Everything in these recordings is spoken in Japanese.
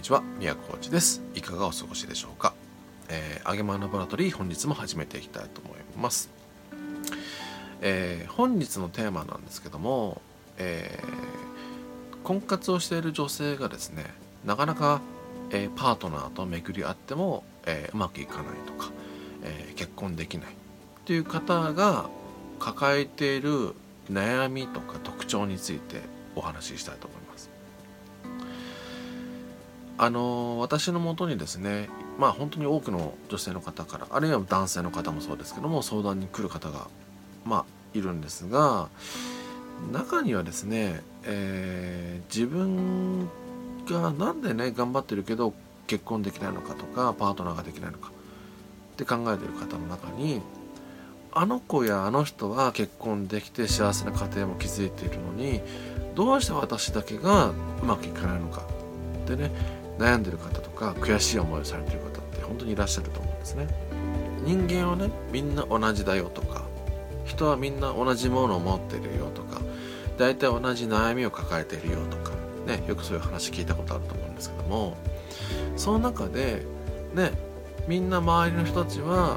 にちは宮古内です。いかがお過ごしでしょうか、えー、あげまラボラトリー本日も始めていきたいと思います。えー、本日のテーマなんですけども、えー、婚活をしている女性がですねなかなか、えー、パートナーと巡り合っても、えうまくいかないとか、え結婚できないっていう方が抱えている悩みとか特徴についてお話ししたいと思います。あの私のもとにですねまあ本当に多くの女性の方からあるいは男性の方もそうですけども相談に来る方がまあいるんですが中にはですね、えー、自分が何でね頑張ってるけど結婚できないのかとかパートナーができないのかって考えてる方の中にあの子やあの人は結婚できて幸せな家庭も築いているのにどうして私だけがうまくいかないのか。ってね悩んでる方とか悔しい思いをされてる方って本当にいらっしゃると思うんですね。人間はねみんな同じだよとか人はみんな同じものを持ってるよとか大体同じ悩みを抱えているよとかねよくそういう話聞いたことあると思うんですけどもその中でねみんな周りの人たちは、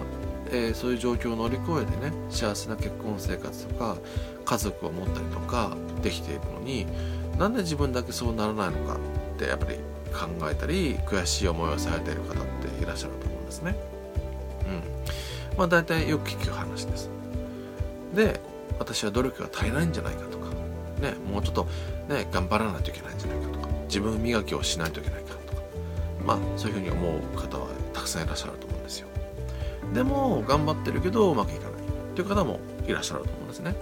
えー、そういう状況を乗り越えてね幸せな結婚生活とか家族を持ったりとかできているのになんで自分だけそうならないのかってやっぱり考えたり悔しい思いをされている方っていらっしゃると思うんですね。うん。まあ大体よく聞く話です。で私は努力が足りないんじゃないかとか、ね、もうちょっと、ね、頑張らないといけないんじゃないかとか自分磨きをしないといけないかとかまあそういうふうに思う方はたくさんいらっしゃると思うんですよでも頑張ってるけどうまくいかないっていう方もいらっしゃると思うんですね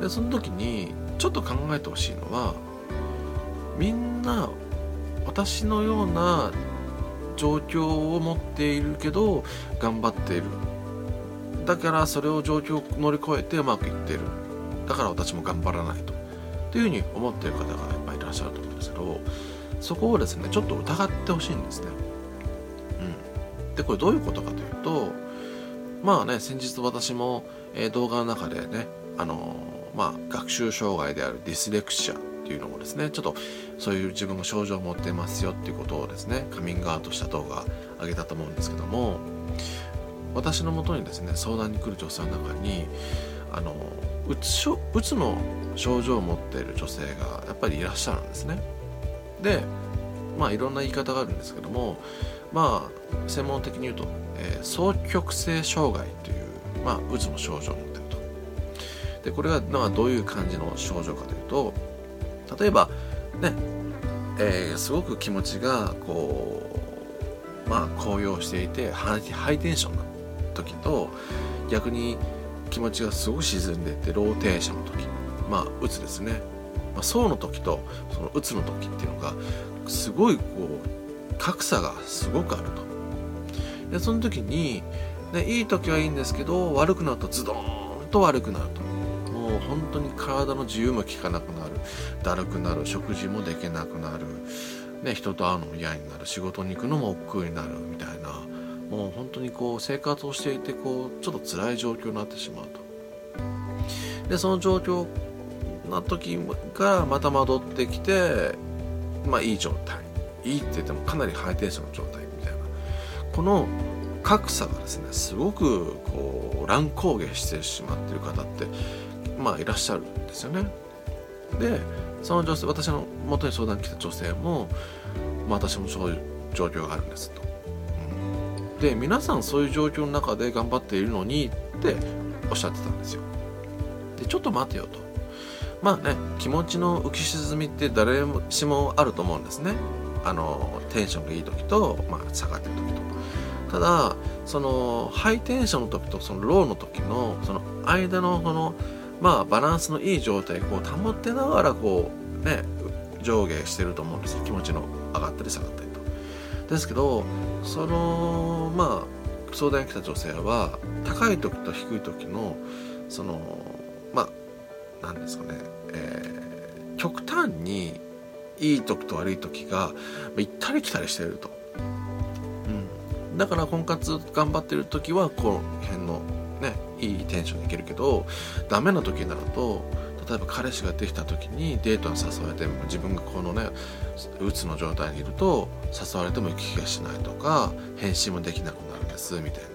でその時にちょっと考えてほしいのはみんな私のような状況を持っているけど頑張っている。だからそれを状況を乗り越えてうまくいっている。だから私も頑張らないと。っていうふうに思っている方がいっぱいいらっしゃると思うんですけどそこをですねちょっと疑ってほしいんですね。うん。でこれどういうことかというとまあね先日私も、え、動画の中でねあの、まあ学習障害であるディスレクシアっていうのをですねちょっとそういう自分が症状を持ってますよっていうことをですねカミングアウトした動画上げたと思うんですけども私のもとにですね相談に来る女性の中にあのうつうつの症状を持っている女性がやっぱりいらっしゃるんですね。でまあいろんな言い方があるんですけどもまあ専門的に言うと、えー、双極性障害という、まあ、うつの症状を持っていると。でこれが、どういう感じの症状かというと例えばね、えー、すごく気持ちがこうまあ高揚していてハイテンションな時と逆に気持ちがすごく沈んでいてローテーションの時まあうつですね、まあ、層の時とそのうつの時っていうのがすごいこう格差がすごくあると。でその時に、ね、いい時はいいんですけど悪くなるとズドーンと悪くなると。もう本当に体の自由も利かなくなる。だるくなる。食事もできなくなる、ね、人と会うのも嫌になる。仕事に行くのも億劫になるみたいな。もう本当にこう生活をしていてこうちょっと辛い状況になってしまうと。でその状況な時がまた戻ってきてまあいい状態。いいって言ってもかなりハイテンションの状態みたいな。この格差がですねすごくこう乱高下してしまってる方ってまあいらっしゃるんですよね。でその女性私の元に相談に来た女性も、まあ、私もそういう状況があるんですと。で皆さんそういう状況の中で頑張っているのにっておっしゃってたんですよ。でちょっと待てよと。まあね気持ちの浮き沈みって誰しもあると思うんですね。あのテンションがいい時と、まあ、下がってる時と。ただそのハイテンションの時とそのローの時のその間のこのまあバランスのいい状態を保ってながらこうね上下してると思うんですよ。気持ちの上がったり下がったりと。ですけどそのまあ相談に来た女性は高い時と低い時のそのまあ何ですかね、えー、極端にいい時と悪い時が行ったり来たりしていると、うん、だから婚活頑張ってる時はこの辺のねいいテンションでいけるけどダメな時になると例えば彼氏ができた時にデートに誘われても自分がこのねうつの状態にいると誘われても行き来がしないとか返信もできなくなるんですみたいな。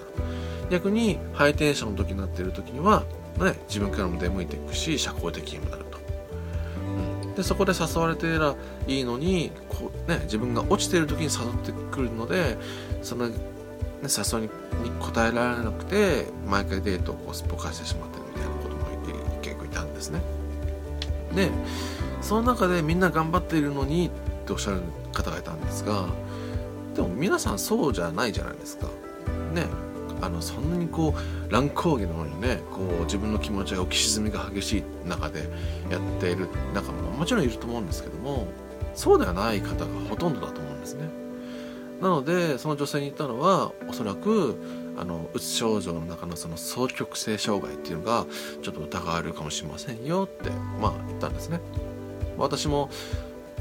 逆にハイテンションの時になっている時には、ね、自分からも出向いていくし社交的にもなると、うん、でそこで誘われていらいいのにこう、ね、自分が落ちている時に誘ってくるのでその、誘いに応えられなくて毎回デートをこうすっぽかしてしまってるみたいなことも結構いたんですね。でその中でみんな頑張っているのにっておっしゃる方がいたんですがでも皆さんそうじゃないじゃないですか。ねあのそんなにこう乱高下のようにねこう自分の気持ちが浮き沈みが激しい中でやっている中ももちろんいると思うんですけどもそうではない方がほとんどだと思うんですね。なのでその女性に言ったのはおそらくあのうつ症状の中のその双極性障害っていうのがちょっと疑われるかもしれませんよってまあ言ったんですね。私も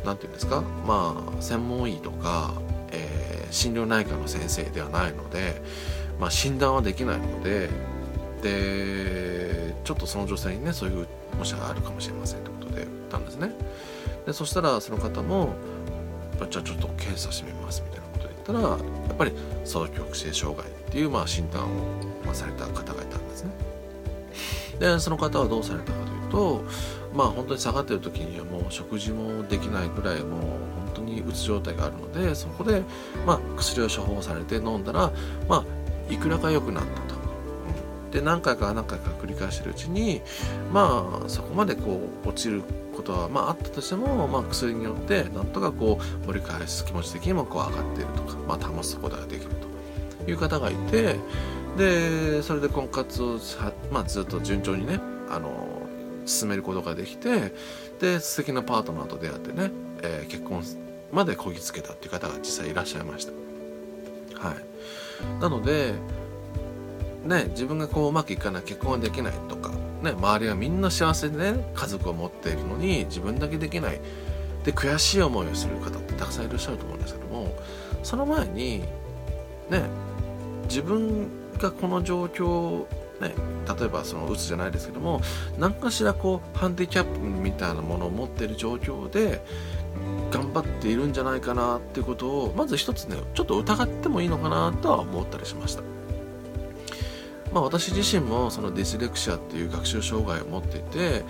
何て言うんですかまあ専門医とか、えー、心療内科の先生ではないのでまあ、診断はできないのででちょっとその女性にねそういうもしあるかもしれませんということで言ったんですね。でそしたらその方もじゃあちょっと検査してみますみたいな。ったらやっぱり双極性障害っていうまあ診断を、ま、された方がいたんですねでその方はどうされたかというとまあ本当に下がってる時にはもう食事もできないぐらいもう本当にうつ状態があるのでそこで、まあ、薬を処方されて飲んだら、まあ、いくらか良くなったと。で何回か何回か繰り返してるうちにまあそこまでこう落ちることはまああったとしても、まあ、薬によってなんとかこう盛り返す気持ち的にもこう上がっているとか、まあ、保つことができるという方がいてでそれで婚活をまあ、ずっと順調にねあの進めることができてで素敵なパートナーと出会ってね、えー、結婚までこぎつけたっていう方が実際いらっしゃいました。はいなのでね自分がこううまくいかない結婚ができないとかね周りはみんな幸せでね家族を持っているのに自分だけできない。で悔しい思いをする方ってたくさんいらっしゃると思うんですけどもその前にね自分がこの状況ね、例えばそのうつじゃないですけども何かしらこうハンディキャップみたいなものを持っている状況で頑張っているんじゃないかなっていうことをまず一つねちょっと疑ってもいいのかなとは思ったりしました。まあ私自身もそのディスレクシアっていう学習障害を持っていて、ね、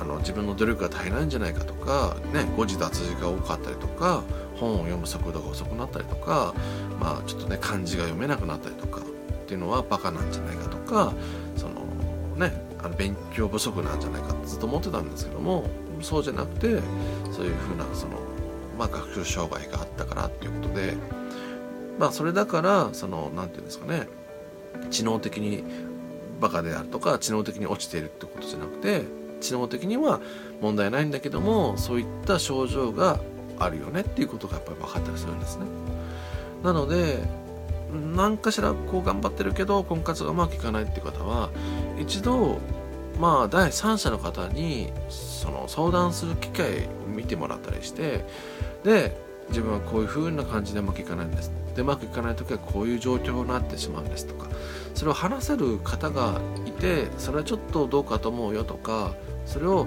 あの自分の努力が足りないんじゃないかとか、ね、誤字脱字が多かったりとか本を読む速度が遅くなったりとか、まあ、ちょっとね漢字が読めなくなったりとかっていうのはバカなんじゃないかとかそのねあの勉強不足なんじゃないかってずっと思ってたんですけどもそうじゃなくてそういうふうなその、まあ、学習障害があったからっていうことでまあそれだからその何て言うんですかね知能的にバカであるとか知能的に落ちているってことじゃなくて知能的には問題ないんだけどもそういった症状があるよねっていうことがやっぱり分かったりするんですね。なので何かしらこう頑張ってるけど婚活がうまくいかないっていう方は一度まあ第三者の方にその相談する機会を見てもらったりしてで自分はこういう風な感じでうまくいかないんです。でうまくいかない時はこういう状況になってしまうんですとか。それを話せる方がいてそれはちょっとどうかと思うよとか。それを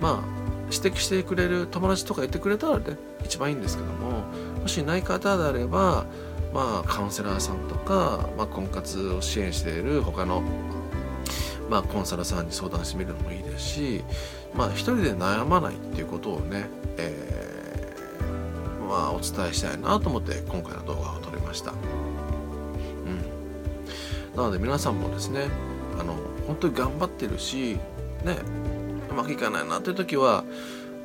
まあ指摘してくれる友達とかいてくれたらね一番いいんですけども。もしない方であればまあカウンセラーさんとか、まあ、婚活を支援している他のまあ、コンサルさんに相談してみるのもいいですし、まあ、一人で悩まないっていうことをね、え、まあ、お伝えしたいなと思って今回の動画を撮りました。うん。なので皆さんもですね、あの、本当に頑張ってるし、ね、うまくいかないなっていう時は、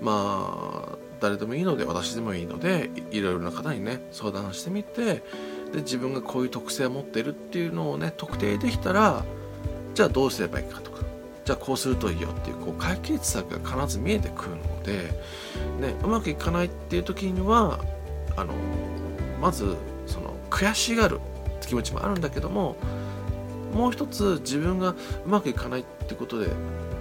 まあ、誰でもいいので、私でもいいので、いろいろな方にね、相談してみて、で、自分がこういう特性を持ってるっていうのをね、特定できたら、じゃあどうすればいいかとかじゃあこうするといいよっていうこう解決策が必ず見えてくるので、ね、うまくいかないっていう時にはあのまずその悔しがる気持ちもあるんだけどももう一つ自分がうまくいかないってことで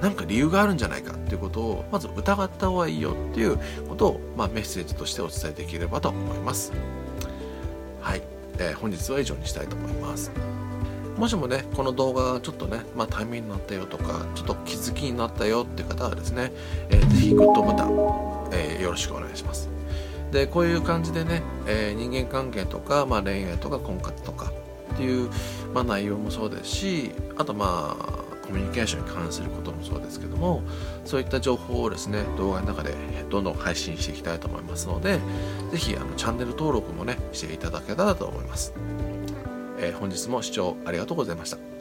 何か理由があるんじゃないかっていうことをまず疑った方がいいよっていうことを、まあ、メッセージとしてお伝えできればと思います。はい、えー、本日は以上にしたいと思います。もしもねこの動画がちょっとね、まあ、タイミングになったよとかちょっと気づきになったよっていう方はですね、えー、ぜひグッドボタン、えー、よろしくお願いします。でこういう感じでね、えー、人間関係とか、まあ、恋愛とか婚活とかっていう、まあ、内容もそうですしあとまあコミュニケーションに関することもそうですけどもそういった情報をですね動画の中でどんどん配信していきたいと思いますので是非チャンネル登録もねしていただけたらと思います、えー、本日も視聴ありがとうございました。